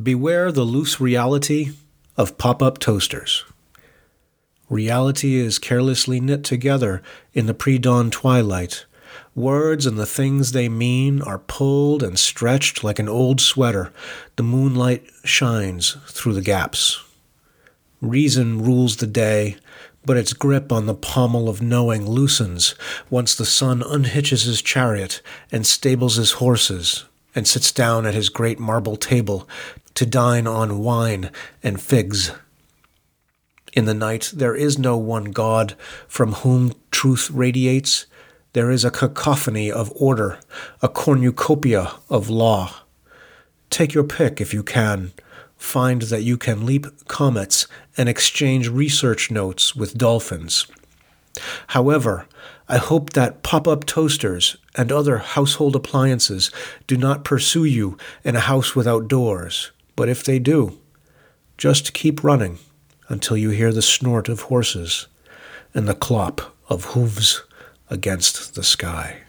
Beware the loose reality of pop up toasters. Reality is carelessly knit together in the pre dawn twilight. Words and the things they mean are pulled and stretched like an old sweater. The moonlight shines through the gaps. Reason rules the day, but its grip on the pommel of knowing loosens once the sun unhitches his chariot and stables his horses and sits down at his great marble table to dine on wine and figs. In the night, there is no one God from whom truth radiates. There is a cacophony of order, a cornucopia of law. Take your pick if you can. Find that you can leap comets and exchange research notes with dolphins. However, I hope that pop up toasters and other household appliances do not pursue you in a house without doors. But if they do, just keep running until you hear the snort of horses and the clop of hooves against the sky.